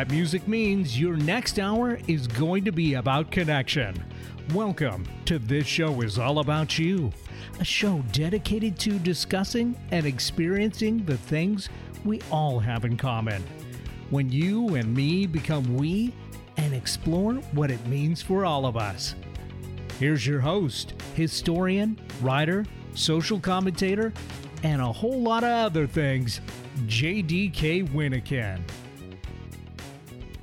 That music means your next hour is going to be about connection. Welcome to This Show is All About You, a show dedicated to discussing and experiencing the things we all have in common. When you and me become we and explore what it means for all of us. Here's your host, historian, writer, social commentator, and a whole lot of other things, JDK Wyneken.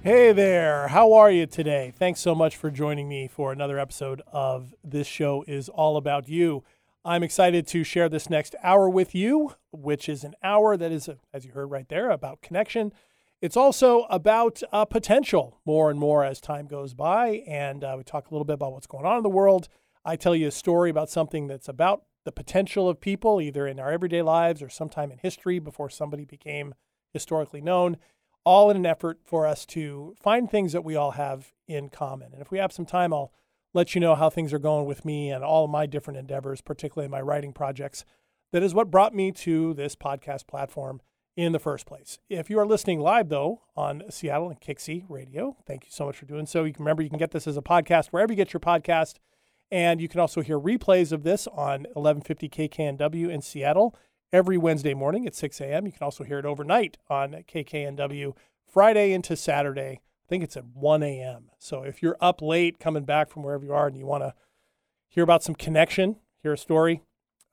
Hey there, how are you today? Thanks so much for joining me for another episode of This Show is All About You. I'm excited to share this next hour with you, which is an hour that is, as you heard right there, about connection. It's also about uh, potential more and more as time goes by. And uh, we talk a little bit about what's going on in the world. I tell you a story about something that's about the potential of people, either in our everyday lives or sometime in history before somebody became historically known all in an effort for us to find things that we all have in common. And if we have some time, I'll let you know how things are going with me and all my different endeavors, particularly my writing projects. That is what brought me to this podcast platform in the first place. If you are listening live, though, on Seattle and Kixie Radio, thank you so much for doing so. You can remember you can get this as a podcast wherever you get your podcast. And you can also hear replays of this on 1150 KKNW in Seattle every Wednesday morning at 6 a.m. You can also hear it overnight on KKNW Friday into Saturday. I think it's at 1 a.m. So if you're up late coming back from wherever you are and you want to hear about some connection, hear a story,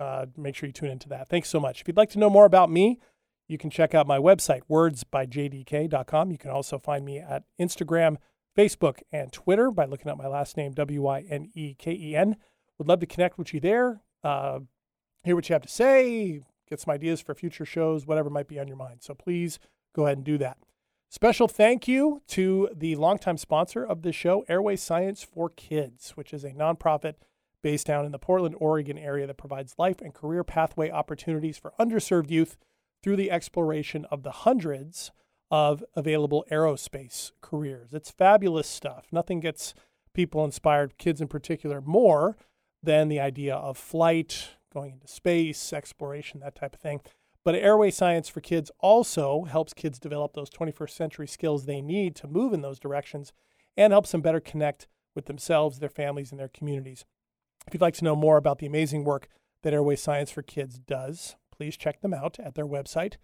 uh, make sure you tune into that. Thanks so much. If you'd like to know more about me, you can check out my website, wordsbyjdk.com. You can also find me at Instagram, Facebook, and Twitter by looking up my last name, W Y N E K E N. Would love to connect with you there, uh, hear what you have to say, get some ideas for future shows, whatever might be on your mind. So please go ahead and do that. Special thank you to the longtime sponsor of this show, Airway Science for Kids, which is a nonprofit based down in the Portland, Oregon area that provides life and career pathway opportunities for underserved youth through the exploration of the hundreds of available aerospace careers. It's fabulous stuff. Nothing gets people inspired, kids in particular, more than the idea of flight, going into space, exploration, that type of thing. But airway science for kids also helps kids develop those 21st century skills they need to move in those directions and helps them better connect with themselves, their families, and their communities. If you'd like to know more about the amazing work that Airway Science for Kids does, please check them out at their website,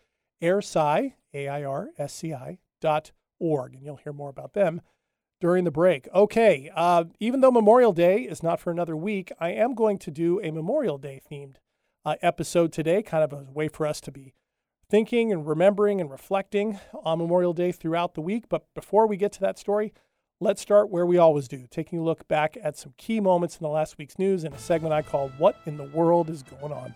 airsci, A-I-R-S-C-I, dot org, and you'll hear more about them during the break. Okay, uh, even though Memorial Day is not for another week, I am going to do a Memorial Day themed uh, episode today, kind of a way for us to be thinking and remembering and reflecting on Memorial Day throughout the week. But before we get to that story, let's start where we always do, taking a look back at some key moments in the last week's news in a segment I call What in the World is Going On?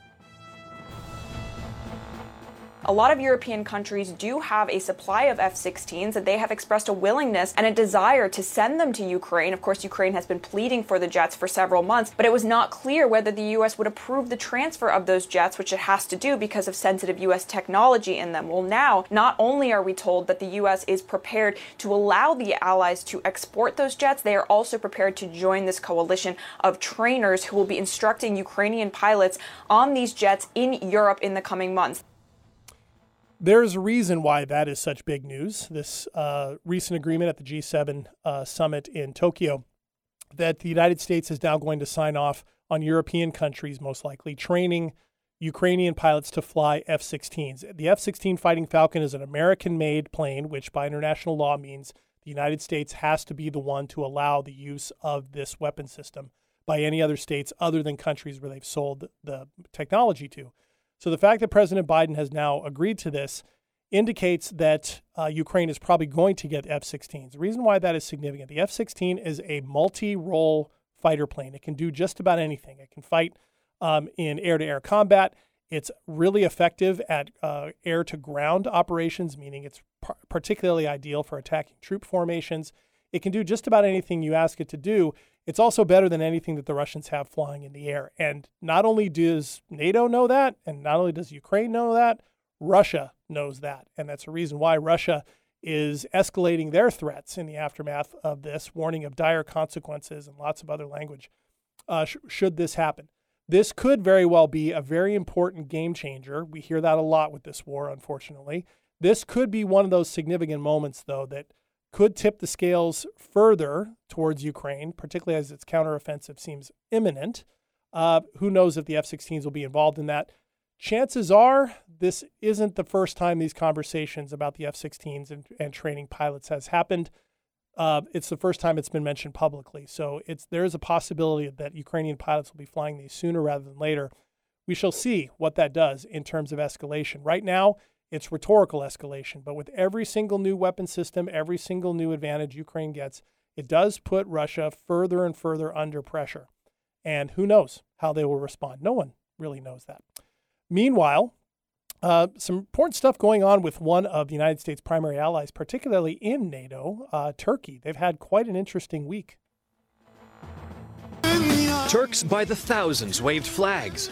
A lot of European countries do have a supply of F 16s, and they have expressed a willingness and a desire to send them to Ukraine. Of course, Ukraine has been pleading for the jets for several months, but it was not clear whether the U.S. would approve the transfer of those jets, which it has to do because of sensitive U.S. technology in them. Well, now, not only are we told that the U.S. is prepared to allow the allies to export those jets, they are also prepared to join this coalition of trainers who will be instructing Ukrainian pilots on these jets in Europe in the coming months. There's a reason why that is such big news. This uh, recent agreement at the G7 uh, summit in Tokyo that the United States is now going to sign off on European countries, most likely, training Ukrainian pilots to fly F 16s. The F 16 Fighting Falcon is an American made plane, which by international law means the United States has to be the one to allow the use of this weapon system by any other states other than countries where they've sold the technology to. So the fact that President Biden has now agreed to this indicates that uh, Ukraine is probably going to get F 16s. The reason why that is significant the F 16 is a multi role fighter plane. It can do just about anything, it can fight um, in air to air combat. It's really effective at uh, air to ground operations, meaning it's par- particularly ideal for attacking troop formations. It can do just about anything you ask it to do. It's also better than anything that the Russians have flying in the air. And not only does NATO know that, and not only does Ukraine know that, Russia knows that. And that's a reason why Russia is escalating their threats in the aftermath of this, warning of dire consequences and lots of other language uh, sh- should this happen. This could very well be a very important game changer. We hear that a lot with this war, unfortunately. This could be one of those significant moments, though, that could tip the scales further towards Ukraine, particularly as its counteroffensive seems imminent. Uh, who knows if the F 16s will be involved in that? Chances are this isn't the first time these conversations about the F 16s and, and, training pilots has happened. Uh, it's the first time it's been mentioned publicly. So it's, there is a possibility that Ukrainian pilots will be flying these sooner rather than later. We shall see what that does in terms of escalation. Right now, it's rhetorical escalation, but with every single new weapon system, every single new advantage Ukraine gets, it does put Russia further and further under pressure. And who knows how they will respond? No one really knows that. Meanwhile, uh, some important stuff going on with one of the United States' primary allies, particularly in NATO, uh, Turkey. They've had quite an interesting week. Turks by the thousands waved flags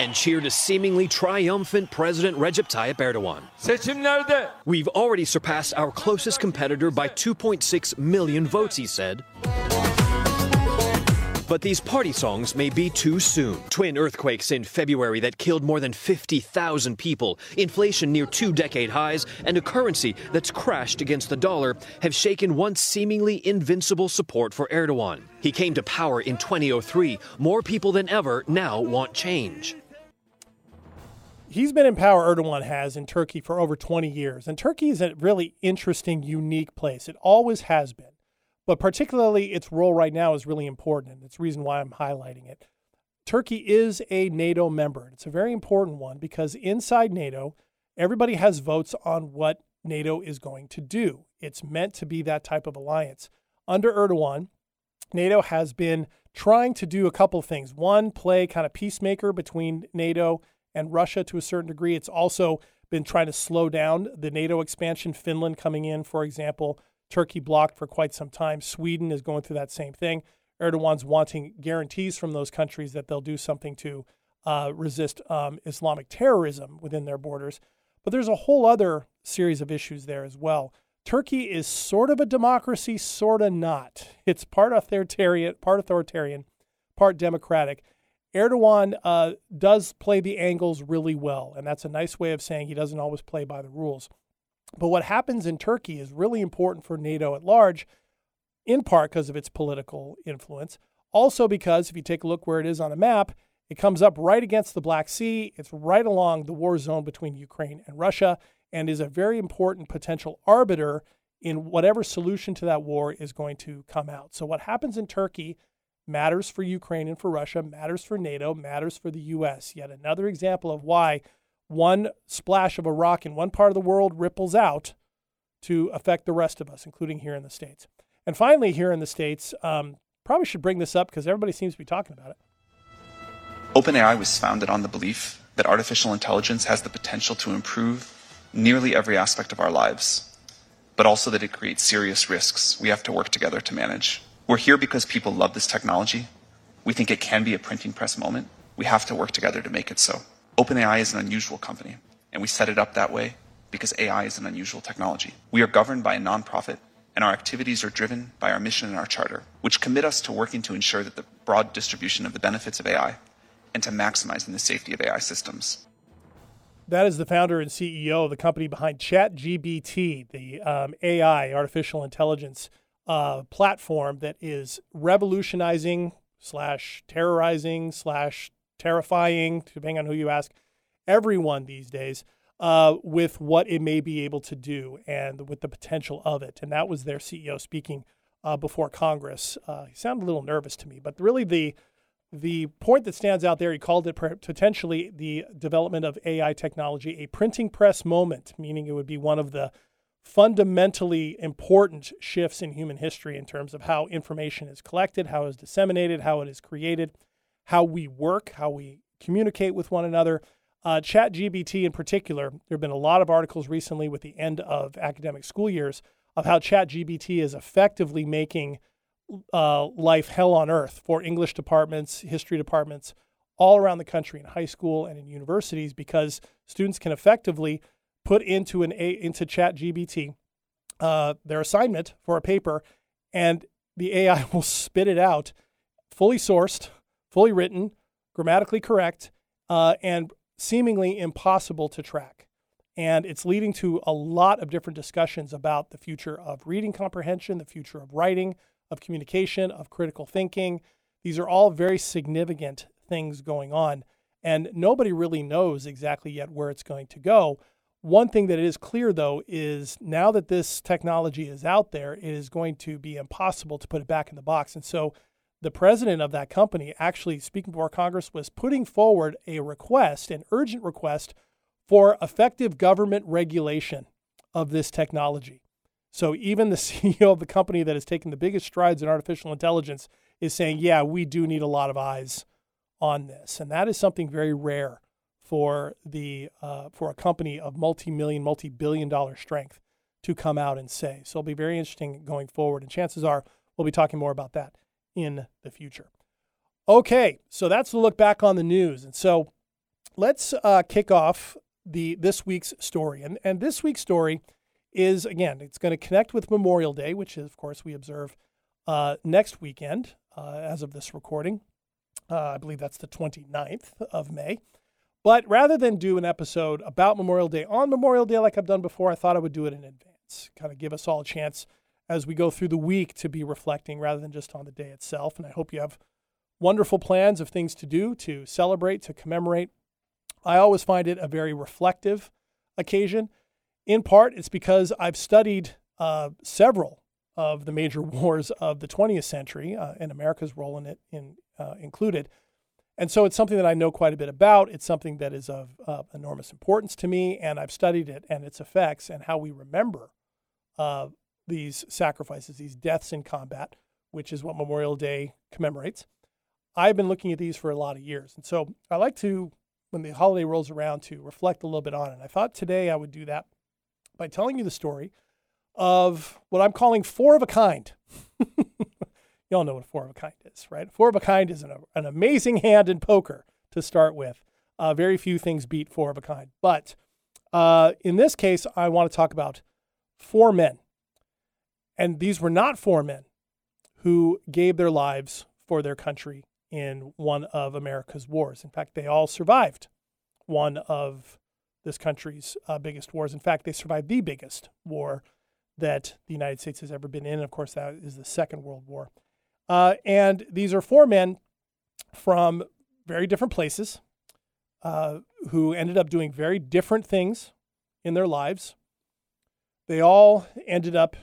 and cheered a seemingly triumphant President Recep Tayyip Erdogan. We've already surpassed our closest competitor by 2.6 million votes, he said. But these party songs may be too soon. Twin earthquakes in February that killed more than 50,000 people, inflation near two decade highs, and a currency that's crashed against the dollar have shaken once seemingly invincible support for Erdogan. He came to power in 2003. More people than ever now want change he's been in power, Erdogan has, in Turkey for over 20 years. And Turkey is a really interesting, unique place. It always has been. But particularly its role right now is really important, and it's the reason why I'm highlighting it. Turkey is a NATO member. It's a very important one because inside NATO, everybody has votes on what NATO is going to do. It's meant to be that type of alliance. Under Erdogan, NATO has been trying to do a couple of things. One, play kind of peacemaker between NATO and Russia to a certain degree. It's also been trying to slow down the NATO expansion. Finland coming in, for example, Turkey blocked for quite some time. Sweden is going through that same thing. Erdogan's wanting guarantees from those countries that they'll do something to uh, resist um, Islamic terrorism within their borders. But there's a whole other series of issues there as well. Turkey is sort of a democracy, sort of not. It's part authoritarian, part authoritarian, part democratic. Erdogan uh, does play the angles really well, and that's a nice way of saying he doesn't always play by the rules. But what happens in Turkey is really important for NATO at large, in part because of its political influence. Also, because if you take a look where it is on a map, it comes up right against the Black Sea. It's right along the war zone between Ukraine and Russia and is a very important potential arbiter in whatever solution to that war is going to come out. So, what happens in Turkey matters for Ukraine and for Russia, matters for NATO, matters for the U.S. Yet another example of why one splash of a rock in one part of the world ripples out to affect the rest of us, including here in the States. And finally, here in the States, um, probably should bring this up because everybody seems to be talking about it. OpenAI was founded on the belief that artificial intelligence has the potential to improve nearly every aspect of our lives, but also that it creates serious risks we have to work together to manage. We're here because people love this technology. We think it can be a printing press moment. We have to work together to make it so. OpenAI is an unusual company, and we set it up that way because AI is an unusual technology. We are governed by a nonprofit, and our activities are driven by our mission and our charter, which commit us to working to ensure that the broad distribution of the benefits of AI and to maximizing the safety of AI systems. That is the founder and CEO of the company behind ChatGPT, the um, AI, artificial intelligence uh, platform that is revolutionizing slash terrorizing slash terrifying, depending on who you ask, everyone these days uh, with what it may be able to do and with the potential of it. And that was their CEO speaking uh, before Congress. Uh, he sounded a little nervous to me, but really the the point that stands out there, he called it potentially the development of AI technology a printing press moment, meaning it would be one of the fundamentally important shifts in human history in terms of how information is collected, how it is disseminated, how it is created, how we work, how we communicate with one another. Uh, ChatGPT in particular, there have been a lot of articles recently with the end of academic school years of how ChatGPT is effectively making uh, life hell on earth for English departments, history departments, all around the country in high school and in universities because students can effectively put into an a, into ChatGPT uh, their assignment for a paper, and the AI will spit it out, fully sourced, fully written, grammatically correct, uh, and seemingly impossible to track. And it's leading to a lot of different discussions about the future of reading comprehension, the future of writing, of communication, of critical thinking. These are all very significant things going on. And nobody really knows exactly yet where it's going to go. One thing that is clear, though, is now that this technology is out there, it is going to be impossible to put it back in the box. And so the president of that company, actually speaking before Congress, was putting forward a request, an urgent request for effective government regulation of this technology. So even the CEO of the company that has taken the biggest strides in artificial intelligence is saying, yeah, we do need a lot of eyes on this. And that is something very rare for the uh, for a company of multi-million, multi-billion dollar strength to come out and say. So it'll be very interesting going forward. And chances are we'll be talking more about that in the future. Okay, so that's the look back on the news. And so let's uh, kick off the this week's story. And, and this week's story is, again, it's going to connect with Memorial Day, which is, of course, we observe uh, next weekend uh, as of this recording. Uh, I believe that's the 29th of May. But rather than do an episode about Memorial Day on Memorial Day like I've done before, I thought I would do it in advance, kind of give us all a chance as we go through the week to be reflecting rather than just on the day itself. And I hope you have wonderful plans of things to do, to celebrate, to commemorate. I always find it a very reflective occasion. In part, it's because I've studied uh, several of the major wars of the 20th century uh, and America's role in it in, uh, included. And so it's something that I know quite a bit about. It's something that is of enormous importance to me, and I've studied it and its effects and how we remember uh, these sacrifices, these deaths in combat, which is what Memorial Day commemorates. I've been looking at these for a lot of years. And so I like to, when the holiday rolls around, to reflect a little bit on it. I thought today I would do that by telling you the story of what I'm calling four of a kind. you all know what four of a kind is, right? Four of a kind is an, an amazing hand in poker to start with. Uh, very few things beat four of a kind. But uh, in this case, I want to talk about four men and these were not four men who gave their lives for their country in one of America's wars. In fact, they all survived one of this country's uh, biggest wars. In fact, they survived the biggest war that the United States has ever been in. Of course, that is the Second World War. Uh, and these are four men from very different places uh, who ended up doing very different things in their lives. They all ended up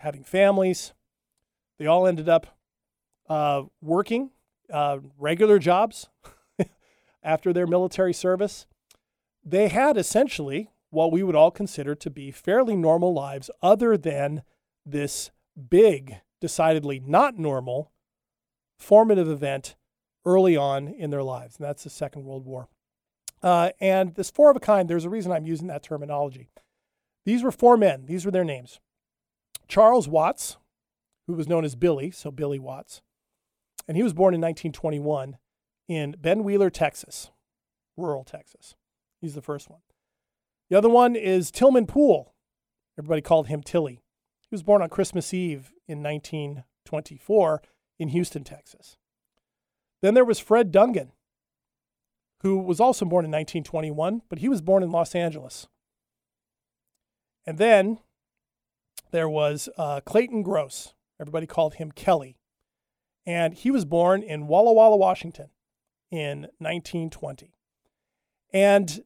having families. They all ended up uh, working uh, regular jobs after their military service. They had essentially what we would all consider to be fairly normal lives, other than this big, decidedly not normal, formative event early on in their lives, and that's the Second World War. Uh, and this four of a kind, there's a reason I'm using that terminology. These were four men, these were their names Charles Watts, who was known as Billy, so Billy Watts, and he was born in 1921 in Ben Wheeler, Texas, rural Texas. He's the first one. The other one is Tilman Poole. Everybody called him Tilly. He was born on Christmas Eve in 1924 in Houston, Texas. Then there was Fred Dungan, who was also born in 1921, but he was born in Los Angeles. And then there was uh, Clayton Gross. Everybody called him Kelly. And he was born in Walla Walla, Washington in 1920. And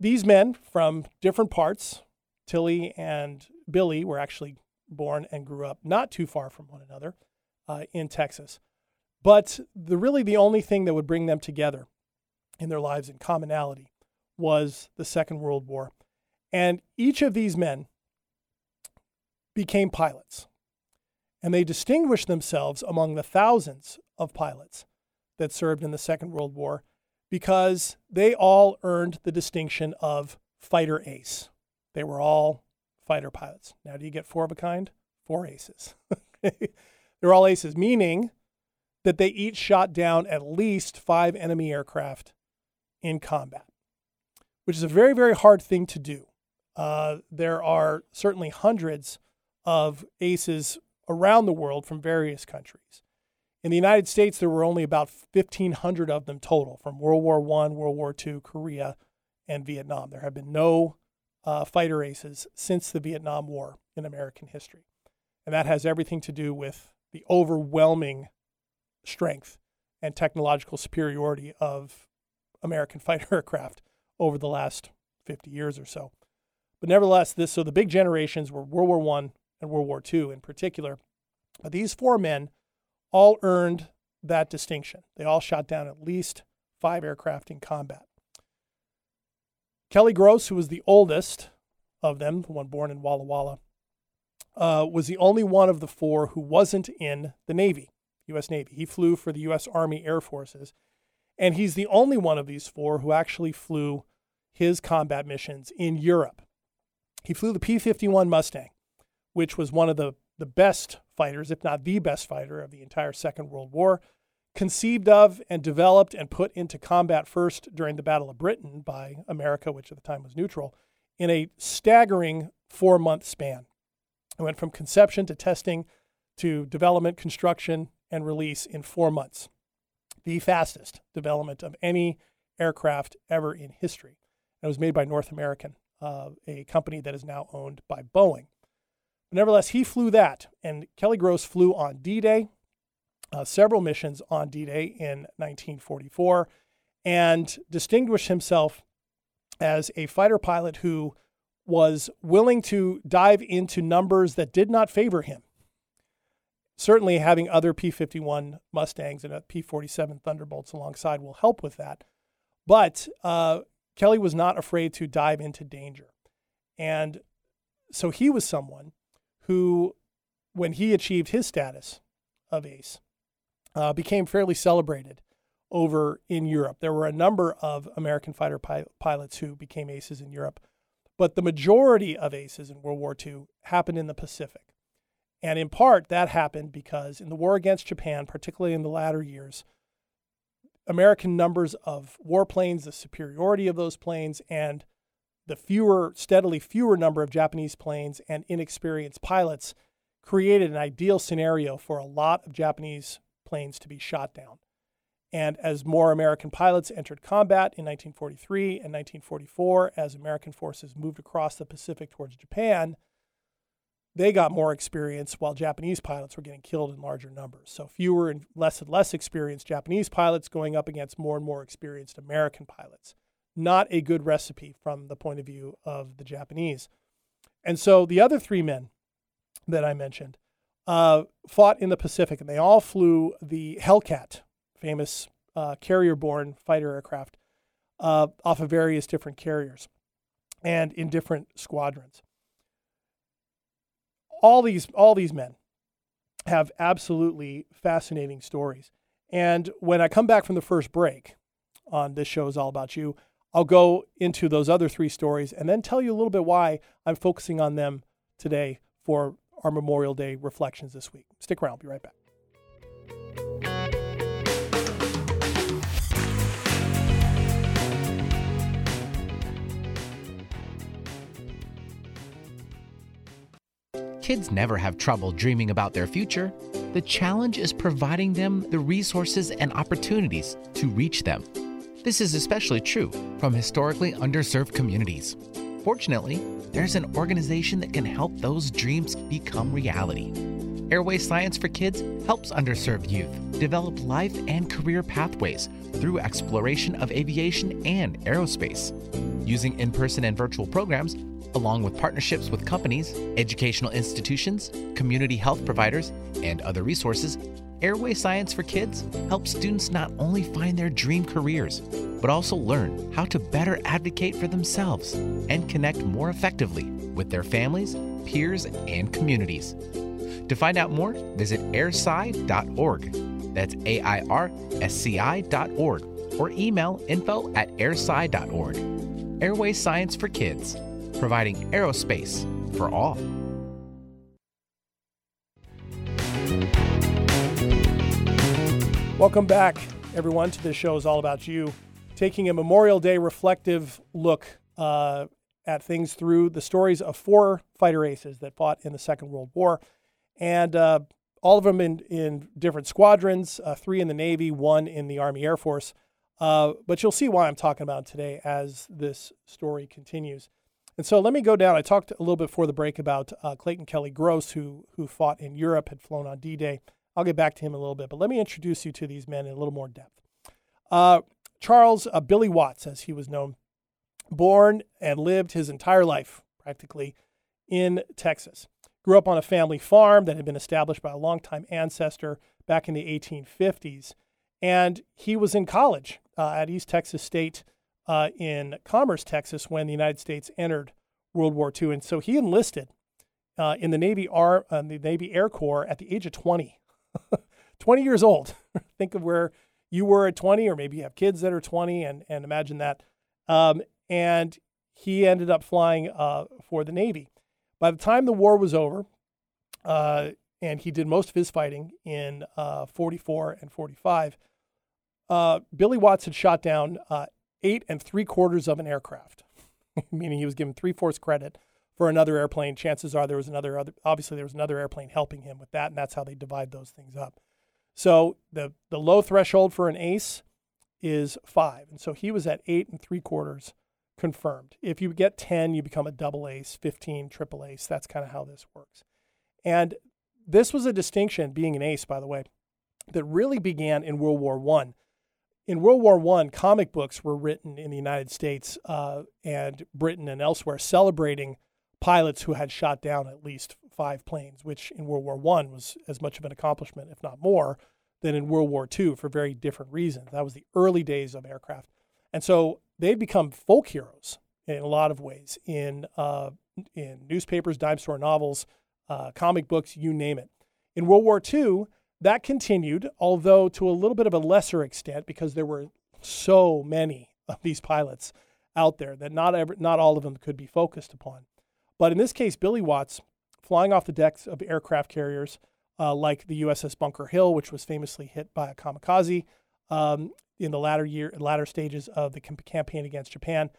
these men from different parts, Tilly and Billy, were actually born and grew up not too far from one another uh, in Texas. But the really the only thing that would bring them together in their lives in commonality was the Second World War. And each of these men became pilots. And they distinguished themselves among the thousands of pilots that served in the Second World War because they all earned the distinction of fighter ace. They were all fighter pilots. Now, do you get four of a kind? Four aces. They're all aces, meaning that they each shot down at least five enemy aircraft in combat, which is a very, very hard thing to do. Uh, there are certainly hundreds of aces around the world from various countries. In the United States, there were only about 1,500 of them total from World War I, World War II, Korea, and Vietnam. There have been no uh, fighter aces since the Vietnam War in American history. And that has everything to do with the overwhelming strength and technological superiority of American fighter aircraft over the last 50 years or so. But nevertheless, this so the big generations were World War One and World War II in particular. But these four men all earned that distinction. They all shot down at least five aircraft in combat. Kelly Gross, who was the oldest of them, the one born in Walla Walla, uh, was the only one of the four who wasn't in the Navy, U.S. Navy. He flew for the U.S. Army Air Forces, and he's the only one of these four who actually flew his combat missions in Europe. He flew the P 51 Mustang, which was one of the, the best fighters, if not the best fighter of the entire Second World War, conceived of and developed and put into combat first during the Battle of Britain by America, which at the time was neutral, in a staggering four month span. It went from conception to testing to development, construction, and release in four months. The fastest development of any aircraft ever in history. It was made by North American, uh, a company that is now owned by Boeing. Nevertheless, he flew that, and Kelly Gross flew on D Day, uh, several missions on D Day in 1944, and distinguished himself as a fighter pilot who was willing to dive into numbers that did not favor him. Certainly, having other P 51 Mustangs and P 47 Thunderbolts alongside will help with that. But uh, Kelly was not afraid to dive into danger. And so he was someone who, when he achieved his status of ace, uh, became fairly celebrated over in Europe. There were a number of American fighter pi- pilots who became aces in Europe but the majority of aces in World War II happened in the Pacific. And in part, that happened because in the war against Japan, particularly in the latter years, American numbers of warplanes, the superiority of those planes, and the fewer, steadily fewer number of Japanese planes and inexperienced pilots created an ideal scenario for a lot of Japanese planes to be shot down. And as more American pilots entered combat in 1943 and 1944, as American forces moved across the Pacific towards Japan, they got more experience while Japanese pilots were getting killed in larger numbers. So fewer and less and less experienced Japanese pilots going up against more and more experienced American pilots. Not a good recipe from the point of view of the Japanese. And so the other three men that I mentioned uh, fought in the Pacific, and they all flew the Hellcat famous uh, carrier borne fighter aircraft uh, off of various different carriers and in different squadrons. All these, all these men have absolutely fascinating stories. And when I come back from the first break on This Show is All About You, I'll go into those other three stories and then tell you a little bit why I'm focusing on them today for our Memorial Day reflections this week. Stick around, I'll be right back. Kids never have trouble dreaming about their future. The challenge is providing them the resources and opportunities to reach them. This is especially true from historically underserved communities. Fortunately, there's an organization that can help those dreams become reality. Airway Science for Kids helps underserved youth develop life and career pathways through exploration of aviation and aerospace. Using in person and virtual programs, along with partnerships with companies, educational institutions, community health providers, and other resources, Airway Science for Kids helps students not only find their dream careers, but also learn how to better advocate for themselves and connect more effectively with their families, peers, and communities. To find out more, visit airsci.org. That's A I R S C I.org or email info at airsci.org. Airway Science for Kids providing aerospace for all. Welcome back, everyone, to this show is all about you. Taking a Memorial Day reflective look uh, at things through the stories of four fighter aces that fought in the Second World War, and uh, all of them in, in different squadrons uh, three in the Navy, one in the Army Air Force. Uh, but you'll see why I'm talking about today as this story continues. And so let me go down. I talked a little bit before the break about uh, Clayton Kelly Gross, who who fought in Europe, had flown on D-Day. I'll get back to him in a little bit, but let me introduce you to these men in a little more depth. Uh, Charles uh, Billy Watts, as he was known, born and lived his entire life practically in Texas. Grew up on a family farm that had been established by a longtime ancestor back in the 1850s. And he was in college uh, at East Texas State uh, in Commerce, Texas, when the United States entered World War II. And so he enlisted uh, in the Navy, Ar- uh, the Navy Air Corps at the age of 20. 20 years old. Think of where you were at 20, or maybe you have kids that are 20, and, and imagine that. Um, and he ended up flying uh, for the Navy. By the time the war was over, uh, and he did most of his fighting in uh, 44 and 45, uh, Billy Watts had shot down uh, eight and three quarters of an aircraft, meaning he was given three fourths credit for another airplane. Chances are there was another, other, obviously there was another airplane helping him with that, and that's how they divide those things up. So the the low threshold for an ace is five, and so he was at eight and three quarters confirmed. If you get 10, you become a double ace, 15, triple ace. That's kind of how this works. And this was a distinction, being an ace, by the way, that really began in World War One. In World War One, comic books were written in the United States uh, and Britain and elsewhere, celebrating pilots who had shot down at least five planes, which in World War One was as much of an accomplishment, if not more, than in World War II for very different reasons. That was the early days of aircraft, and so they've become folk heroes in a lot of ways in uh, in newspapers, dime store novels, uh, comic books, you name it. In World War II, that continued, although to a little bit of a lesser extent because there were so many of these pilots out there that not every, not all of them could be focused upon. But in this case, Billy Watts, flying off the decks of aircraft carriers uh, like the USS Bunker Hill, which was famously hit by a kamikaze um, in the latter year, latter stages of the campaign against Japan,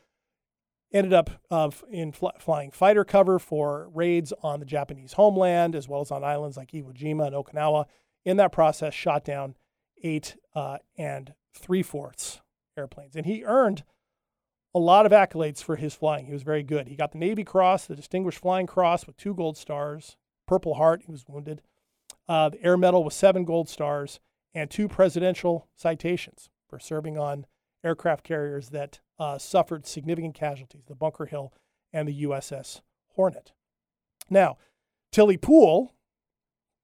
ended up uh, in fl- flying fighter cover for raids on the Japanese homeland, as well as on islands like Iwo Jima and Okinawa. In that process, shot down eight uh, and three fourths airplanes, and he earned a lot of accolades for his flying. He was very good. He got the Navy Cross, the Distinguished Flying Cross with two gold stars, Purple Heart, he was wounded, uh, the Air Medal with seven gold stars, and two presidential citations for serving on aircraft carriers that uh, suffered significant casualties, the Bunker Hill and the USS Hornet. Now, Tilly Poole,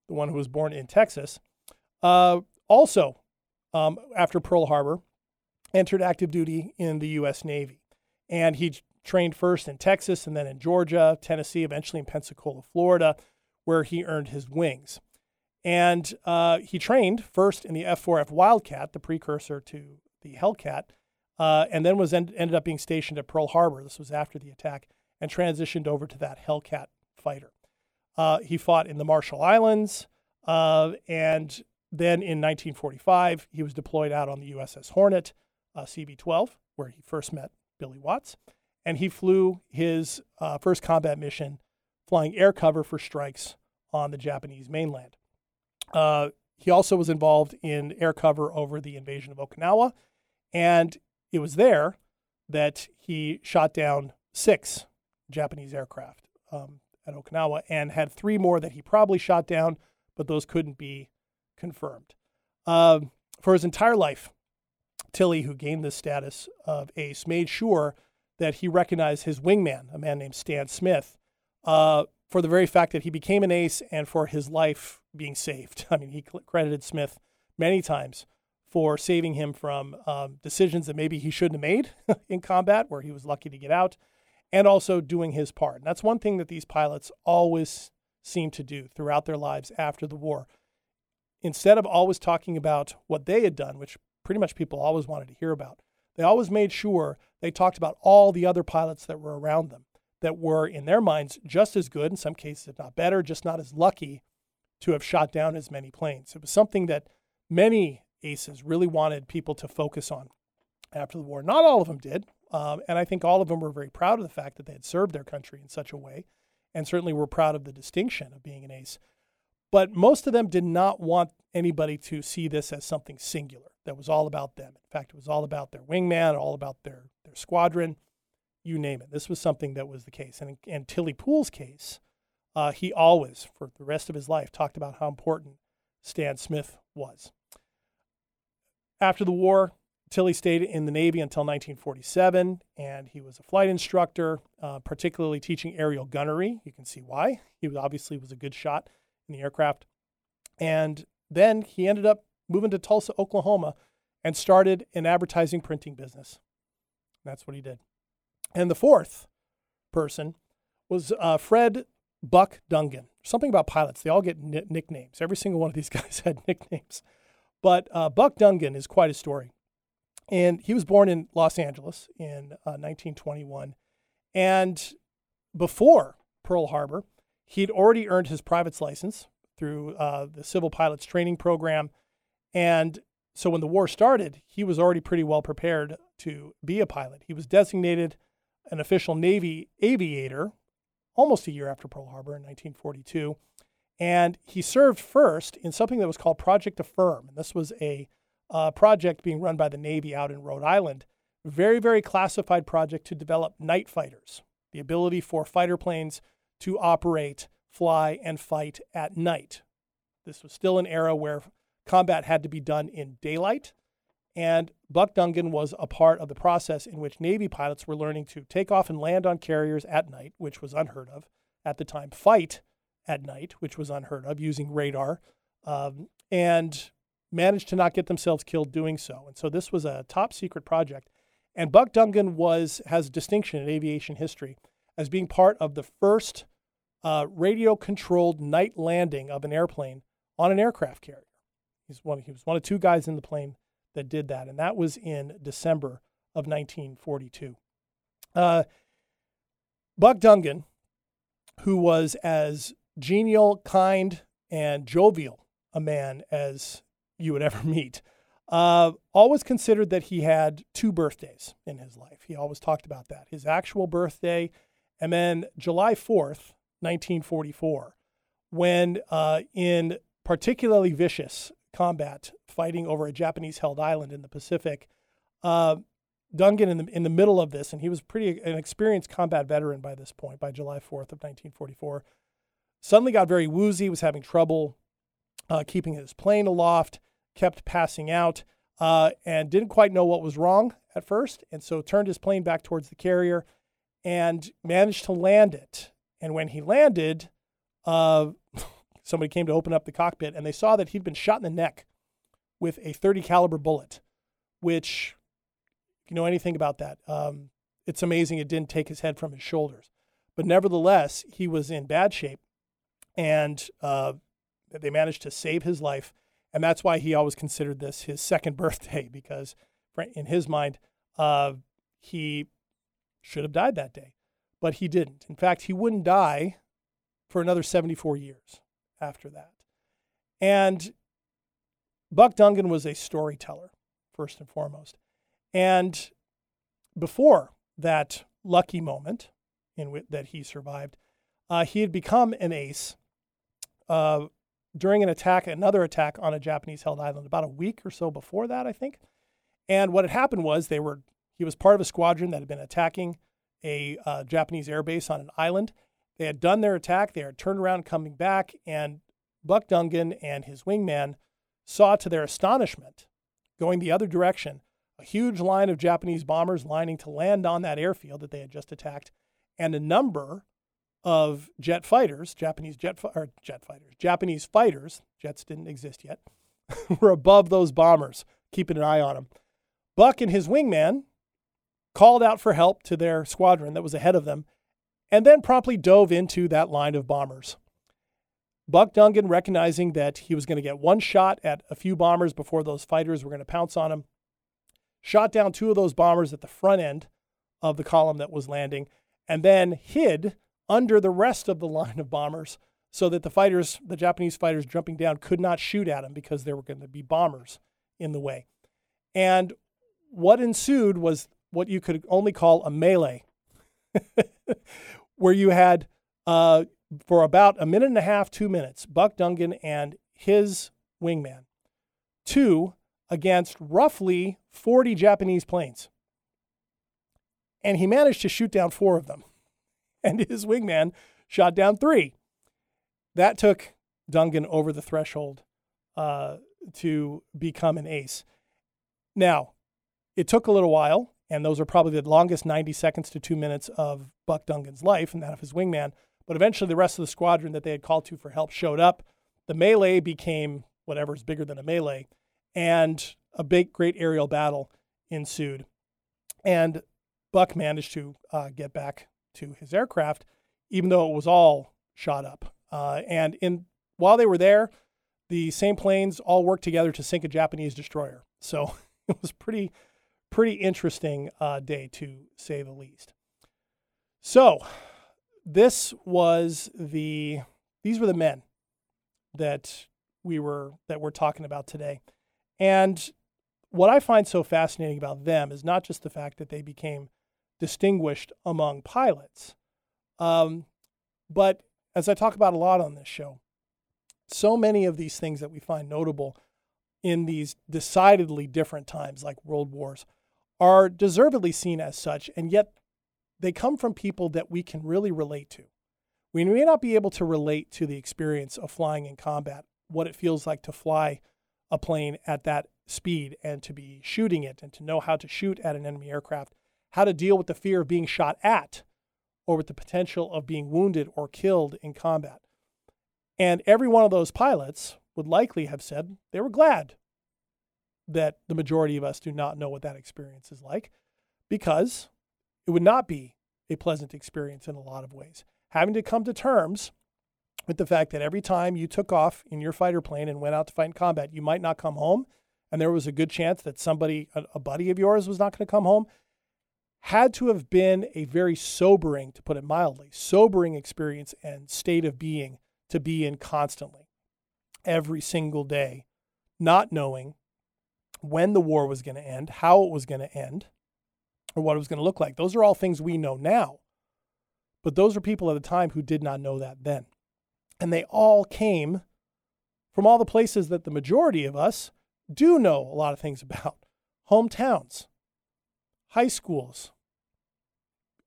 the one who was born in Texas, uh, also, um, after Pearl Harbor, entered active duty in the U.S. Navy. And he trained first in Texas and then in Georgia, Tennessee, eventually in Pensacola, Florida, where he earned his wings. And uh, he trained first in the F 4F Wildcat, the precursor to the Hellcat, uh, and then was en- ended up being stationed at Pearl Harbor. This was after the attack, and transitioned over to that Hellcat fighter. Uh, he fought in the Marshall Islands, uh, and then in 1945, he was deployed out on the USS Hornet, uh, CV 12, where he first met Billy Watts. And he flew his uh, first combat mission flying air cover for strikes on the Japanese mainland. Uh, he also was involved in air cover over the invasion of Okinawa. And it was there that he shot down six Japanese aircraft um, at Okinawa and had three more that he probably shot down, but those couldn't be confirmed. Um, for his entire life, Tilly, who gained the status of ace, made sure that he recognized his wingman, a man named Stan Smith, uh, for the very fact that he became an ace and for his life being saved. I mean, he credited Smith many times for saving him from um, decisions that maybe he shouldn't have made in combat, where he was lucky to get out, and also doing his part. And that's one thing that these pilots always seem to do throughout their lives after the war. Instead of always talking about what they had done, which pretty much people always wanted to hear about. They always made sure they talked about all the other pilots that were around them that were, in their minds, just as good, in some cases, if not better, just not as lucky to have shot down as many planes. It was something that many aces really wanted people to focus on after the war. Not all of them did. Um, and I think all of them were very proud of the fact that they had served their country in such a way, and certainly were proud of the distinction of being an ace. But most of them did not want anybody to see this as something singular that was all about them. In fact, it was all about their wingman, all about their, their squadron. you name it. This was something that was the case. And in Tilly Poole's case, uh, he always, for the rest of his life, talked about how important Stan Smith was. After the war, Tilly stayed in the Navy until 1947, and he was a flight instructor, uh, particularly teaching aerial gunnery. You can see why. He obviously was a good shot in the aircraft. And then he ended up moving to Tulsa, Oklahoma, and started an advertising printing business. That's what he did. And the fourth person was uh, Fred Buck Dungan. Something about pilots, they all get n- nicknames. Every single one of these guys had nicknames. But uh, Buck Dungan is quite a story. And he was born in Los Angeles in uh, 1921. And before Pearl Harbor, he'd already earned his private's license through uh, the Civil Pilots Training Program. And so when the war started, he was already pretty well prepared to be a pilot. He was designated an official Navy aviator almost a year after Pearl Harbor in 1942. And he served first in something that was called Project Affirm. This was a uh, project being run by the Navy out in Rhode Island. Very, very classified project to develop night fighters, the ability for fighter planes to operate, fly, and fight at night. This was still an era where combat had to be done in daylight. And Buck Dungan was a part of the process in which Navy pilots were learning to take off and land on carriers at night, which was unheard of at the time, fight at night, which was unheard of using radar, um, and managed to not get themselves killed doing so. And so this was a top secret project. And Buck Dungan was has distinction in aviation history as being part of the first uh, radio controlled night landing of an airplane on an aircraft carrier. He's one, he was one of two guys in the plane that did that, and that was in December of 1942. Uh, Buck Dungan, who was as genial, kind, and jovial a man as you would ever meet, uh, always considered that he had two birthdays in his life. He always talked about that his actual birthday, and then July 4th, 1944, when uh, in particularly vicious combat fighting over a Japanese held island in the Pacific. Uh, Dungan in the in the middle of this, and he was pretty an experienced combat veteran by this point, by July 4th of 1944. Suddenly got very woozy, was having trouble uh, keeping his plane aloft, kept passing out, uh, and didn't quite know what was wrong at first, and so turned his plane back towards the carrier, and managed to land it. And when he landed, uh, somebody came to open up the cockpit and they saw that he'd been shot in the neck with a 30 caliber bullet, which, if you know anything about that, um, it's amazing it didn't take his head from his shoulders. But nevertheless, he was in bad shape, and uh, they managed to save his life. And that's why he always considered this his second birthday, because in his mind, uh, he should have died that day, but he didn't. In fact, he wouldn't die for another 74 years after that. And Buck Dungan was a storyteller, first and foremost. And before that lucky moment in w- that he survived, uh, he had become an ace uh, during an attack, another attack on a Japanese held island, about a week or so before that, I think. And what had happened was they were he was part of a squadron that had been attacking a uh, Japanese airbase on an island, they had done their attack, they had turned around coming back, and Buck Dungan and his wingman saw to their astonishment, going the other direction, a huge line of Japanese bombers lining to land on that airfield that they had just attacked, and a number of jet fighters, Japanese jet, or jet fighters, Japanese fighters, jets didn't exist yet, were above those bombers, keeping an eye on them. Buck and his wingman called out for help to their squadron that was ahead of them and then promptly dove into that line of bombers. Buck Dungan, recognizing that he was going to get one shot at a few bombers before those fighters were going to pounce on him, shot down two of those bombers at the front end of the column that was landing, and then hid under the rest of the line of bombers so that the fighters, the Japanese fighters jumping down, could not shoot at him because there were going to be bombers in the way. And what ensued was what you could only call a melee where you had uh, for about a minute and a half, two minutes, Buck Dungan and his wingman, two against roughly 40 Japanese planes. and he managed to shoot down four of them. And his wingman shot down three. That took Dungan over the threshold uh, to become an ace. Now, it took a little while, and those are probably the longest 90 seconds to two minutes of Buck Dungan's life and that of his wingman. But eventually, the rest of the squadron that they had called to for help showed up. The melee became whatever is bigger than a melee, and a big, great aerial battle ensued. And Buck managed to uh, get back to his aircraft, even though it was all shot up. Uh, and in while they were there, the same planes all worked together to sink a Japanese destroyer. So it was pretty, pretty interesting uh, day to say the least. So this was the these were the men that we were that we're talking about today. And what I find so fascinating about them is not just the fact that they became distinguished among pilots, um, but as I talk about a lot on this show, so many of these things that we find notable in these decidedly different times, like world wars, are deservedly seen as such, and yet they come from people that we can really relate to. We may not be able to relate to the experience of flying in combat, what it feels like to fly a plane at that speed and to be shooting it and to know how to shoot at an enemy aircraft, how to deal with the fear of being shot at or with the potential of being wounded or killed in combat. And every one of those pilots would likely have said they were glad that the majority of us do not know what that experience is like because it would not be a pleasant experience in a lot of ways. Having to come to terms with the fact that every time you took off in your fighter plane and went out to fight in combat, you might not come home. And there was a good chance that somebody, a, buddy of yours, was not going to come home. Had to have been a very sobering, to put it mildly, sobering experience and state of being to be in constantly, every single day, not knowing when the war was going to end, how it was going to end, or what it was going to look like. Those are all things we know now. But those are people at the time who did not know that then. And they all came from all the places that the majority of us do know a lot of things about hometowns, high schools,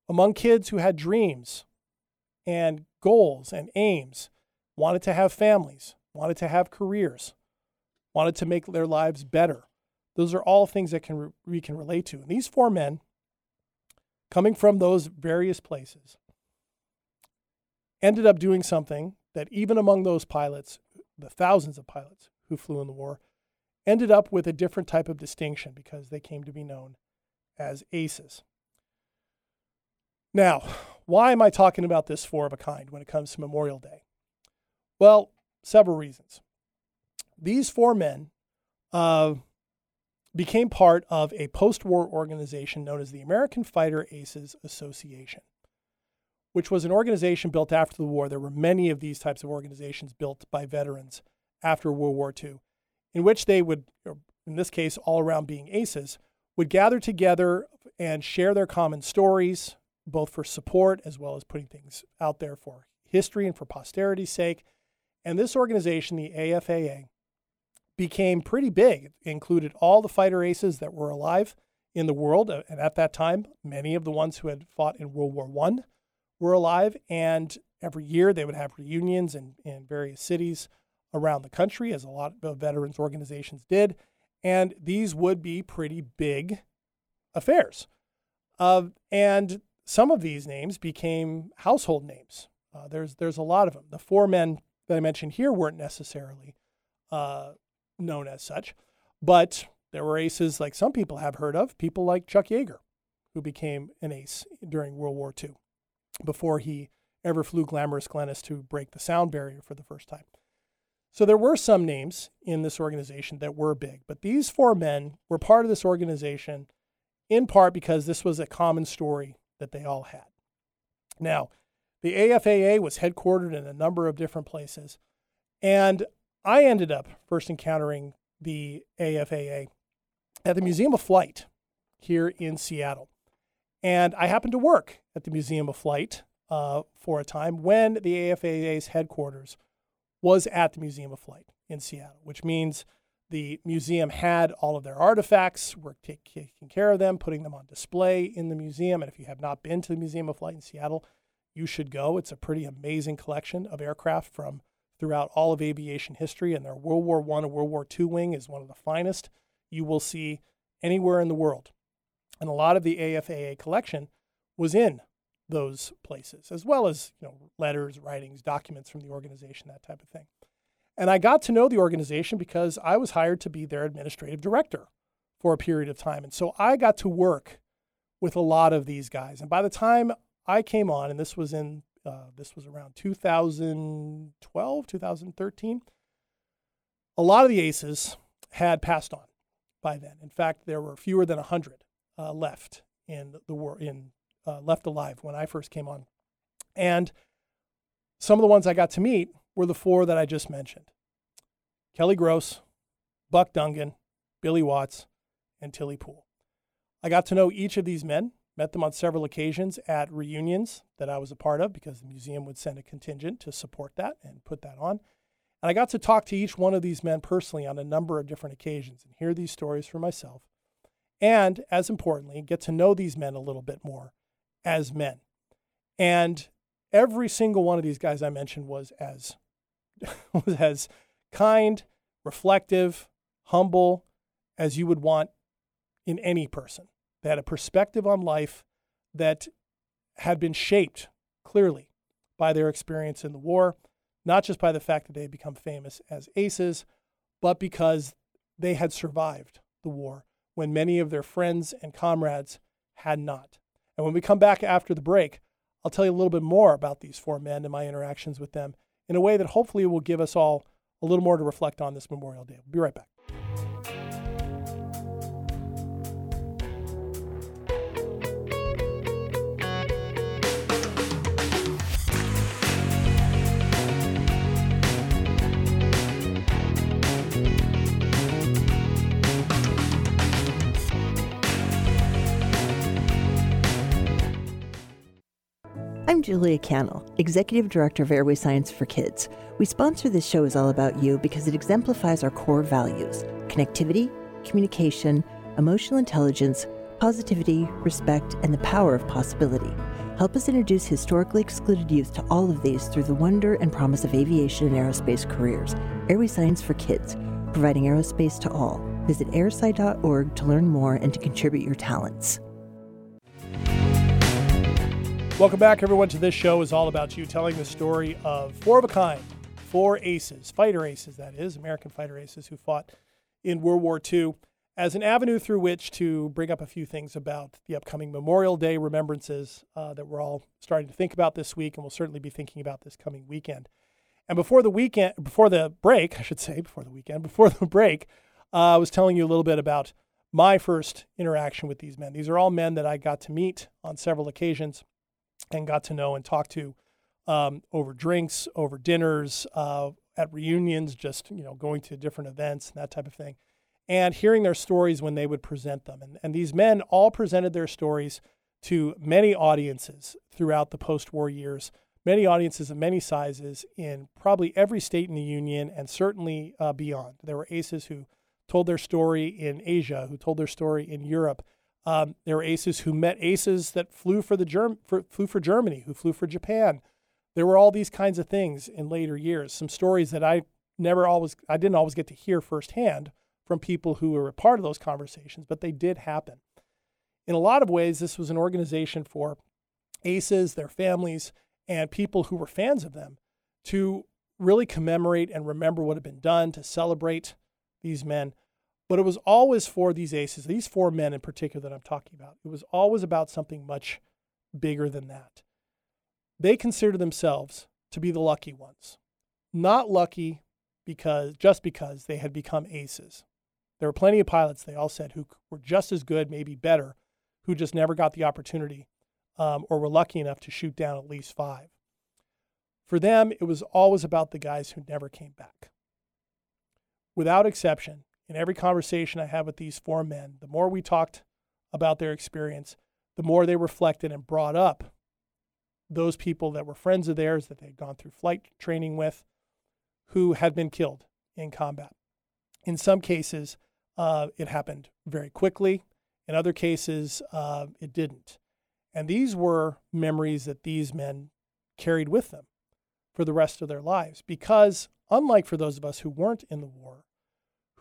among kids who had dreams and goals and aims, wanted to have families, wanted to have careers, wanted to make their lives better. Those are all things that can we can relate to. And these four men, coming from those various places, ended up doing something that even among those pilots, the thousands of pilots who flew in the war, ended up with a different type of distinction because they came to be known as aces. Now, why am I talking about this four of a kind when it comes to Memorial Day? Well, several reasons. These four men uh, became part of a post war organization known as the American Fighter Aces Association which was an organization built after the war. There were many of these types of organizations built by veterans after World War II, in which they would, in this case, all around being aces, would gather together and share their common stories, both for support as well as putting things out there for history and for posterity's sake. And this organization, the AFAA, became pretty big. It included all the fighter aces that were alive in the world, and at that time, many of the ones who had fought in World War I were alive. And every year they would have reunions in, in various cities around the country, as a lot of veterans organizations did. And these would be pretty big affairs. Uh, and some of these names became household names. Uh, there's, there's a lot of them. The four men that I mentioned here weren't necessarily uh, known as such, but there were aces like some people have heard of, people like Chuck Yeager, who became an ace during World War II before he ever flew Glamorous Glennis to break the sound barrier for the first time. So there were some names in this organization that were big, but these four men were part of this organization in part because this was a common story that they all had. Now, the AFAA was headquartered in a number of different places, and I ended up first encountering the AFAA at the Museum of Flight here in Seattle. And I happened to work at the Museum of Flight uh, for a time when the AFAA's headquarters was at the Museum of Flight in Seattle, which means The museum had all of their artifacts, were taking care of them, putting them on display in the museum. And if you have not been to the Museum of Flight in Seattle, you should go. It's a pretty amazing collection of aircraft from throughout all of aviation history, and their World War I and World War II wing is one of the finest you will see anywhere in the world. And a lot of the AFAA collection was in those places, as well as you know letters, writings, documents from the organization, that type of thing. And I got to know the organization because I was hired to be their administrative director for a period of time. And so I got to work with a lot of these guys. And by the time I came on, and this was in uh, this was around 2012, 2013. A lot of the aces had passed on by then. In fact, there were fewer than 100 uh, left in the war in uh, left alive when I first came on, and some of the ones I got to meet were the four that I just mentioned: Kelly Gross, Buck Dungan, Billy Watts, and Tilly Poole. I got to know each of these men Met them on several occasions at reunions that I was a part of because the museum would send a contingent to support that and put that on. And I got to talk to each one of these men personally on a number of different occasions and hear these stories for myself. And as importantly, get to know these men a little bit more as men. And every single one of these guys I mentioned was as was as kind, reflective, humble as you would want in any person. They had a perspective on life that had been shaped clearly by their experience in the war, not just by the fact that they had become famous as aces, but because they had survived the war when many of their friends and comrades had not. And when we come back after the break, I'll tell you a little bit more about these four men and my interactions with them in a way that hopefully will give us all a little more to reflect on this Memorial Day. We'll be right back. Julia Cannell, Executive Director of Airway Science for Kids. We sponsor this show is all about you because it exemplifies our core values connectivity, communication, emotional intelligence, positivity, respect, and the power of possibility. Help us introduce historically excluded youth to all of these through the wonder and promise of aviation and aerospace careers. Airway Science for Kids, providing aerospace to all. Visit airsci.org to learn more and to contribute your talents. Welcome back, everyone, to this show is all about you telling the story of four of a kind, four aces, fighter aces, that is, American fighter aces who fought in World War II, as an avenue through which to bring up a few things about the upcoming Memorial Day remembrances uh, that we're all starting to think about this week, and we'll certainly be thinking about this coming weekend. And before the weekend, before the break, I should say, before the weekend, before the break, uh, I was telling you a little bit about my first interaction with these men. These are all men that I got to meet on several occasions and got to know and talk to um, over drinks, over dinners, uh, at reunions, just you know going to different events and that type of thing, and hearing their stories when they would present them. And, and these men all presented their stories to many audiences throughout the post-war years, many audiences of many sizes in probably every state in the union and certainly uh, beyond. There were aces who told their story in Asia, who told their story in Europe, um, there were aces who met aces that flew for the Germ- for, flew for Germany, who flew for Japan. There were all these kinds of things in later years. Some stories that I never always, I didn't always get to hear firsthand from people who were a part of those conversations, but they did happen. In a lot of ways, this was an organization for aces, their families, and people who were fans of them to really commemorate and remember what had been done, to celebrate these men, but it was always for these aces, these four men in particular that I'm talking about. It was always about something much bigger than that. They consider themselves to be the lucky ones, not lucky because just because they had become aces. There were plenty of pilots, they all said, who were just as good, maybe better, who just never got the opportunity um, or were lucky enough to shoot down at least five. For them, it was always about the guys who never came back. Without exception, in every conversation I had with these four men, the more we talked about their experience, the more they reflected and brought up those people that were friends of theirs that they'd gone through flight training with who had been killed in combat. In some cases, uh, it happened very quickly. In other cases, uh, it didn't. And these were memories that these men carried with them for the rest of their lives. Because, unlike for those of us who weren't in the war,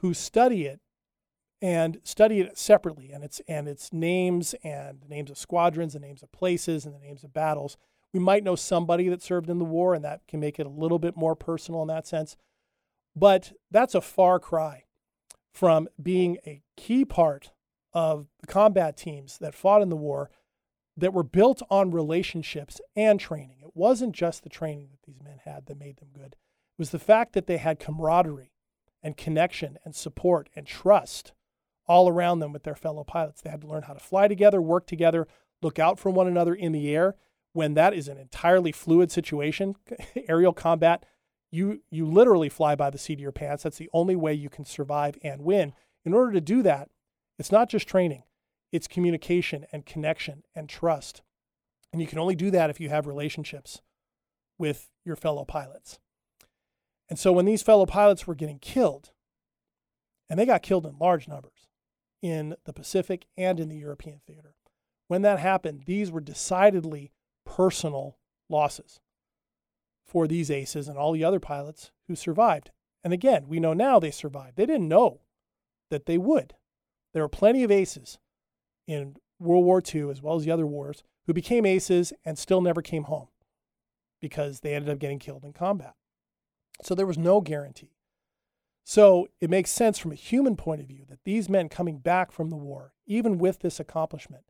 who study it and study it separately and its and its names and the names of squadrons, the names of places, and the names of battles, we might know somebody that served in the war, and that can make it a little bit more personal in that sense. But that's a far cry from being a key part of the combat teams that fought in the war that were built on relationships and training. It wasn't just the training that these men had that made them good, it was the fact that they had camaraderie and connection and support and trust all around them with their fellow pilots. They had to learn how to fly together, work together, look out for one another in the air. When that is an entirely fluid situation, aerial combat, you you literally fly by the seat of your pants. That's the only way you can survive and win. In order to do that, it's not just training, it's communication and connection and trust. And you can only do that if you have relationships with your fellow pilots. And so when these fellow pilots were getting killed, and they got killed in large numbers in the Pacific and in the European theater, when that happened, these were decidedly personal losses for these aces and all the other pilots who survived. And again, we know now they survived. They didn't know that they would. There were plenty of aces in World War II, as well as the other wars, who became aces and still never came home because they ended up getting killed in combat. So there was no guarantee. So it makes sense from a human point of view that these men coming back from the war, even with this accomplishment,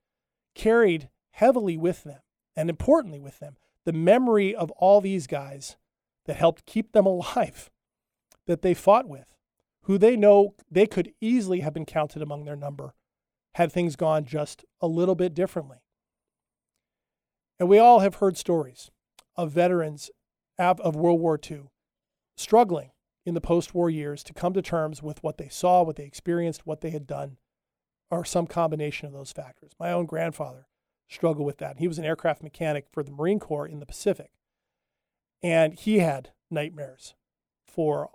carried heavily with them, and importantly with them, the memory of all these guys that helped keep them alive, that they fought with, who they know they could easily have been counted among their number had things gone just a little bit differently. And we all have heard stories of veterans of World War II struggling in the post war years to come to terms with what they saw, what they experienced, what they had done, or some combination of those factors. My own grandfather struggled with that. He was an aircraft mechanic for the Marine Corps in the Pacific. And he had nightmares for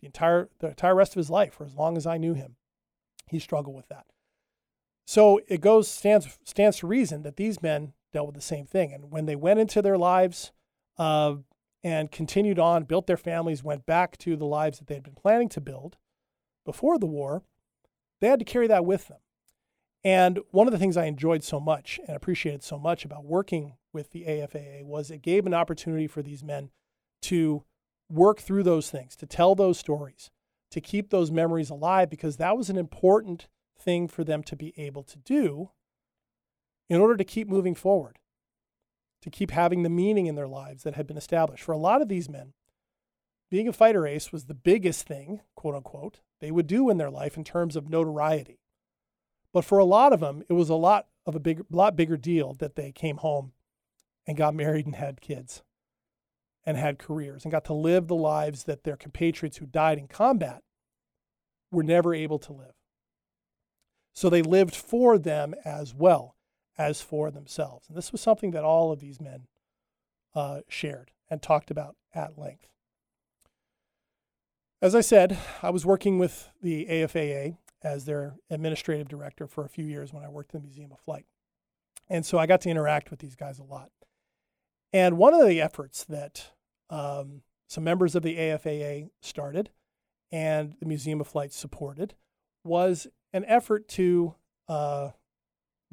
the entire the entire rest of his life, for as long as I knew him. He struggled with that. So it goes stands stands to reason that these men dealt with the same thing. And when they went into their lives uh, and continued on, built their families, went back to the lives that they had been planning to build before the war, they had to carry that with them. And one of the things I enjoyed so much and appreciated so much about working with the AFAA was it gave an opportunity for these men to work through those things, to tell those stories, to keep those memories alive, because that was an important thing for them to be able to do in order to keep moving forward, to keep having the meaning in their lives that had been established. For a lot of these men, being a fighter ace was the biggest thing, quote unquote, they would do in their life in terms of notoriety. But for a lot of them, it was a lot of a big, lot bigger deal that they came home and got married and had kids and had careers and got to live the lives that their compatriots who died in combat were never able to live. So they lived for them as well as for themselves. And this was something that all of these men uh, shared and talked about at length. As I said, I was working with the AFAA as their administrative director for a few years when I worked in the Museum of Flight. And so I got to interact with these guys a lot. And one of the efforts that um, some members of the AFAA started and the Museum of Flight supported was an effort to uh,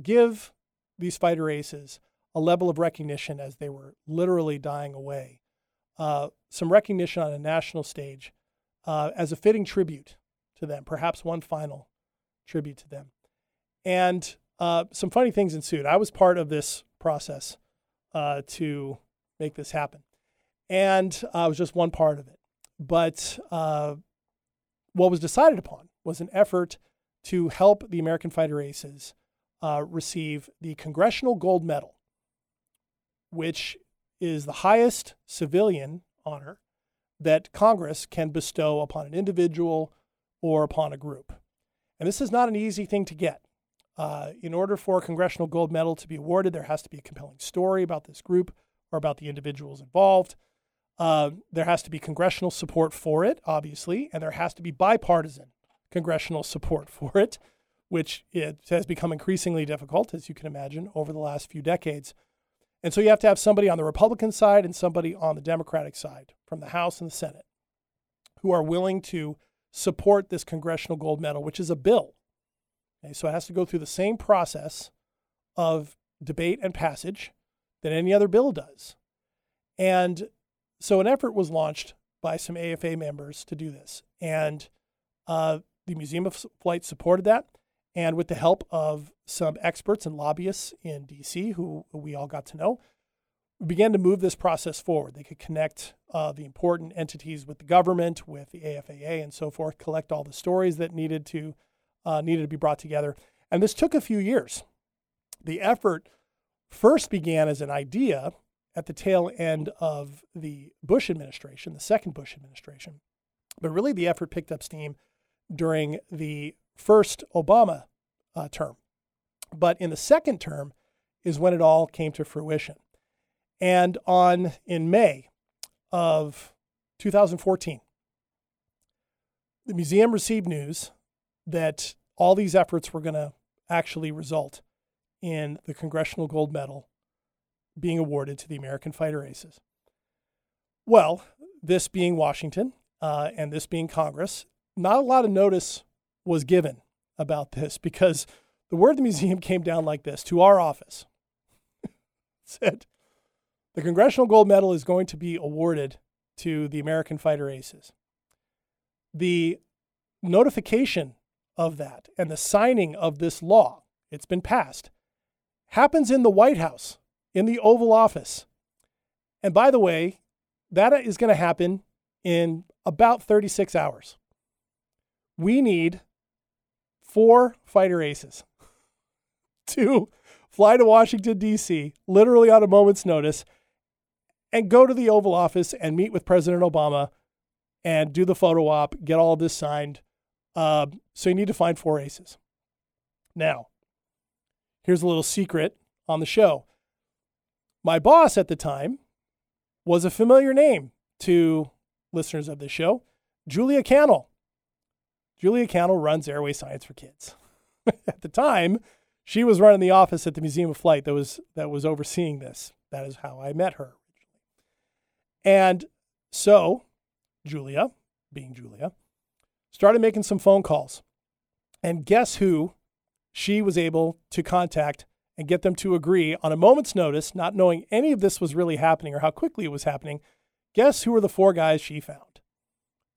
give these fighter aces a level of recognition as they were literally dying away, uh, some recognition on a national stage uh, as a fitting tribute to them, perhaps one final tribute to them. And uh, some funny things ensued. I was part of this process uh, to make this happen. And I was just one part of it. But uh, what was decided upon was an effort to help the American Fighter Aces uh, receive the Congressional Gold Medal, which is the highest civilian honor that Congress can bestow upon an individual or upon a group. And this is not an easy thing to get. Uh, in order for a Congressional Gold Medal to be awarded, there has to be a compelling story about this group or about the individuals involved. Uh, there has to be congressional support for it, obviously, and there has to be bipartisan congressional support for it, which it has become increasingly difficult, as you can imagine, over the last few decades. And so you have to have somebody on the Republican side and somebody on the Democratic side from the House and the Senate who are willing to support this congressional gold medal, which is a bill. Okay, so it has to go through the same process of debate and passage that any other bill does. And so an effort was launched by some AFA members to do this. And uh, the Museum of Flight supported that. And with the help of some experts and lobbyists in DC, who we all got to know, we began to move this process forward. They could connect uh, the important entities with the government, with the AFAA, and so forth, collect all the stories that needed to uh, needed to be brought together. And this took a few years. The effort first began as an idea at the tail end of the Bush administration, the second Bush administration. But really, the effort picked up steam during the first Obama uh, term. But in the second term is when it all came to fruition. And on in May of 2014, the museum received news that all these efforts were going to actually result in the Congressional Gold Medal being awarded to the American fighter aces. Well, this being Washington uh, and this being Congress, not a lot of notice was given about this because the word the museum came down like this to our office said the Congressional Gold Medal is going to be awarded to the American fighter aces. The notification of that and the signing of this law, it's been passed, happens in the White House, in the Oval Office. And by the way, that is going to happen in about 36 hours. We need four fighter aces to fly to Washington, D.C., literally on a moment's notice, and go to the Oval Office and meet with President Obama and do the photo op, get all this signed. Uh, so you need to find four aces. Now, here's a little secret on the show. My boss at the time was a familiar name to listeners of this show, Julia Cannell. Julia Cannell runs Airway Science for Kids. at the time, she was running the office at the Museum of Flight that was that was overseeing this. That is how I met her. And so, Julia, being Julia, started making some phone calls. And guess who she was able to contact and get them to agree on a moment's notice, not knowing any of this was really happening or how quickly it was happening. Guess who were the four guys she found?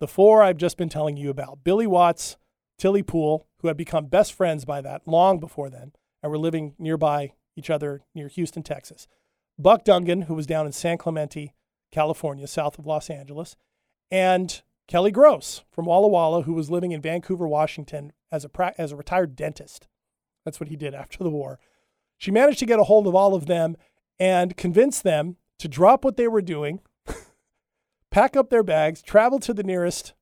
The four I've just been telling you about Billy Watts, Tilly Poole, who had become best friends by that long before then and were living nearby each other near Houston, Texas. Buck Dungan, who was down in San Clemente, California, south of Los Angeles, and Kelly Gross from Walla Walla, who was living in Vancouver, Washington as a, pra- as a retired dentist. That's what he did after the war. She managed to get a hold of all of them and convince them to drop what they were doing, pack up their bags, travel to the nearest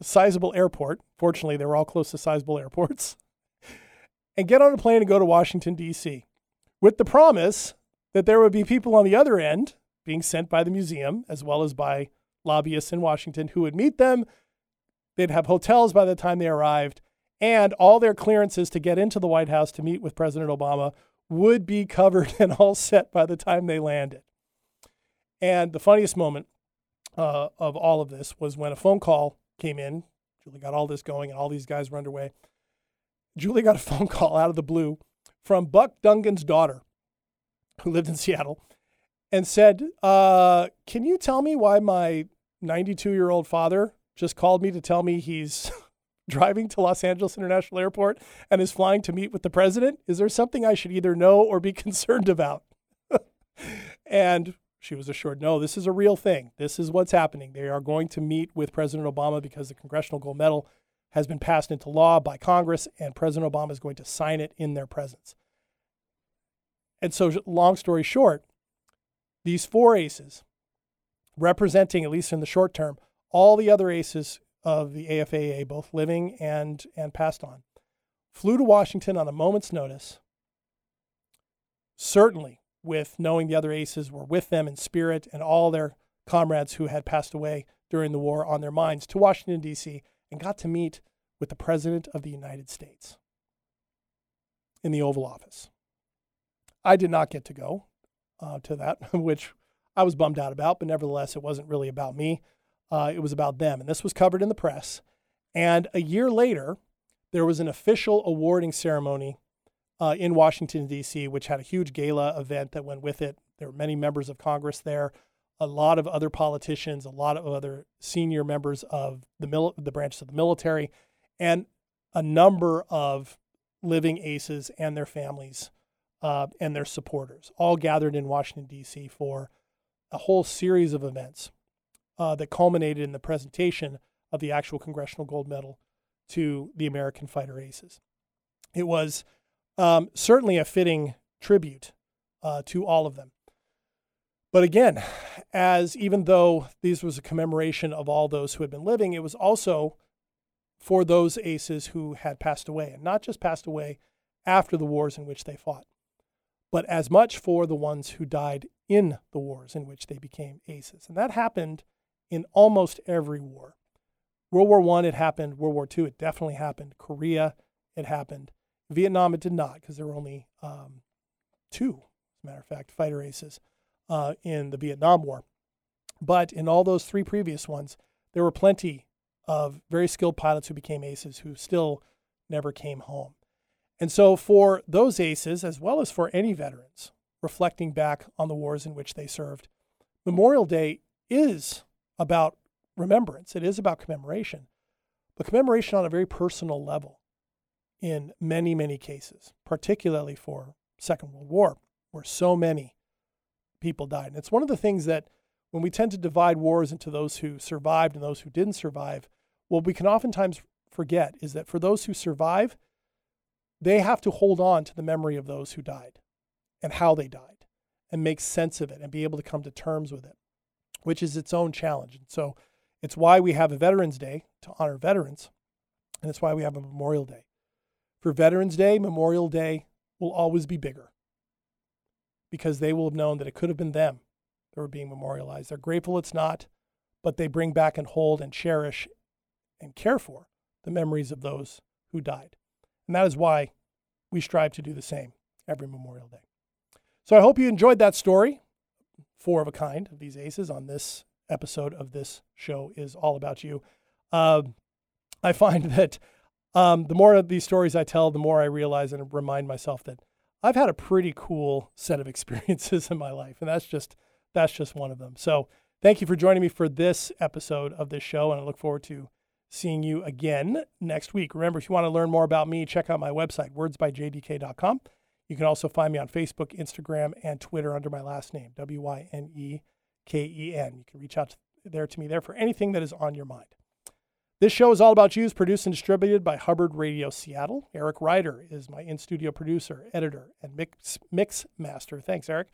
sizable airport. Fortunately, they were all close to sizable airports, and get on a plane and go to Washington, D.C., with the promise that there would be people on the other end being sent by the museum as well as by lobbyists in Washington who would meet them. They'd have hotels by the time they arrived, and all their clearances to get into the White House to meet with President Obama would be covered and all set by the time they landed. And the funniest moment uh, of all of this was when a phone call came in. Julie got all this going, and all these guys were underway. Julie got a phone call out of the blue from Buck Dungan's daughter, who lived in Seattle, and said, uh, Can you tell me why my 92 year old father just called me to tell me he's driving to Los Angeles International Airport and is flying to meet with the president? Is there something I should either know or be concerned about? and she was assured, no, this is a real thing. This is what's happening. They are going to meet with President Obama because the Congressional Gold Medal has been passed into law by Congress, and President Obama is going to sign it in their presence. And so, long story short, these four aces, representing, at least in the short term, all the other aces of the AFAA, both living and, and passed on, flew to Washington on a moment's notice, certainly with knowing the other aces were with them in spirit and all their comrades who had passed away during the war on their minds, to Washington, D.C., and got to meet with the President of the United States in the Oval Office. I did not get to go uh, to that, which I was bummed out about, but nevertheless, it wasn't really about me. Uh, it was about them. And this was covered in the press. And a year later, there was an official awarding ceremony uh, in Washington, D.C., which had a huge gala event that went with it. There were many members of Congress there, a lot of other politicians, a lot of other senior members of the, mil- the branches of the military, and a number of living aces and their families uh, and their supporters, all gathered in Washington, D.C. for a whole series of events uh, that culminated in the presentation of the actual Congressional Gold Medal to the American fighter aces. It was um, certainly a fitting tribute uh, to all of them. But again, as even though this was a commemoration of all those who had been living, it was also for those aces who had passed away, and not just passed away after the wars in which they fought, but as much for the ones who died in the wars in which they became aces. And that happened in almost every war. World War One, it happened. World War Two, it definitely happened. Korea, it happened. Vietnam, it did not because there were only um, two, as a matter of fact, fighter aces uh, in the Vietnam War. But in all those three previous ones, there were plenty of very skilled pilots who became aces who still never came home. And so, for those aces, as well as for any veterans reflecting back on the wars in which they served, Memorial Day is about remembrance, it is about commemoration, but commemoration on a very personal level in many, many cases, particularly for Second World War, where so many people died. And it's one of the things that when we tend to divide wars into those who survived and those who didn't survive, what we can oftentimes forget is that for those who survive, they have to hold on to the memory of those who died and how they died and make sense of it and be able to come to terms with it, which is its own challenge. And so it's why we have a Veterans Day to honor veterans, and it's why we have a Memorial Day. For Veterans Day, Memorial Day will always be bigger because they will have known that it could have been them that were being memorialized. They're grateful it's not, but they bring back and hold and cherish and care for the memories of those who died. And that is why we strive to do the same every Memorial Day. So I hope you enjoyed that story, four of a kind of these aces on this episode of this show is all about you. Uh, I find that um, the more of these stories I tell, the more I realize and remind myself that I've had a pretty cool set of experiences in my life, and that's just that's just one of them. So thank you for joining me for this episode of this show, and I look forward to seeing you again next week. Remember, if you want to learn more about me, check out my website, wordsbyjdk.com. You can also find me on Facebook, Instagram, and Twitter under my last name, W Y N E K E N. You can reach out there to me there for anything that is on your mind. This show is all about you. Is produced and distributed by Hubbard Radio Seattle. Eric Ryder is my in-studio producer, editor, and mix, mix master. Thanks, Eric.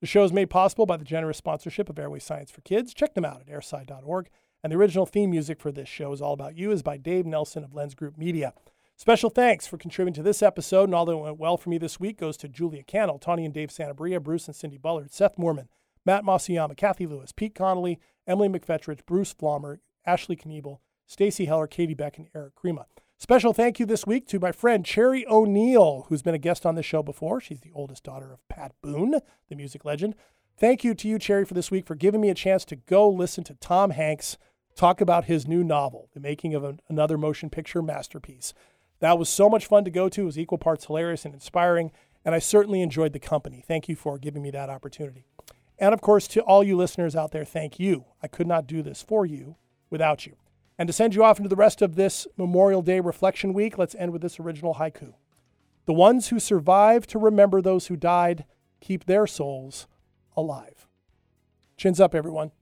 The show is made possible by the generous sponsorship of Airway Science for Kids. Check them out at airsci.org. And the original theme music for this show is all about you is by Dave Nelson of Lens Group Media. Special thanks for contributing to this episode, and all that went well for me this week goes to Julia Cannell, Tawny and Dave Santabria, Bruce and Cindy Bullard, Seth Mormon, Matt Masuyama, Kathy Lewis, Pete Connolly, Emily McFetrich, Bruce Flommer, Ashley Kniebel, Stacy Heller, Katie Beck, and Eric Krema. Special thank you this week to my friend Cherry O'Neill, who's been a guest on the show before. She's the oldest daughter of Pat Boone, the music legend. Thank you to you, Cherry, for this week for giving me a chance to go listen to Tom Hanks talk about his new novel, the making of an, another motion picture masterpiece. That was so much fun to go to. It was equal parts hilarious and inspiring, and I certainly enjoyed the company. Thank you for giving me that opportunity. And of course, to all you listeners out there, thank you. I could not do this for you without you. And to send you off into the rest of this Memorial Day Reflection Week, let's end with this original haiku. The ones who survive to remember those who died keep their souls alive. Chins up, everyone.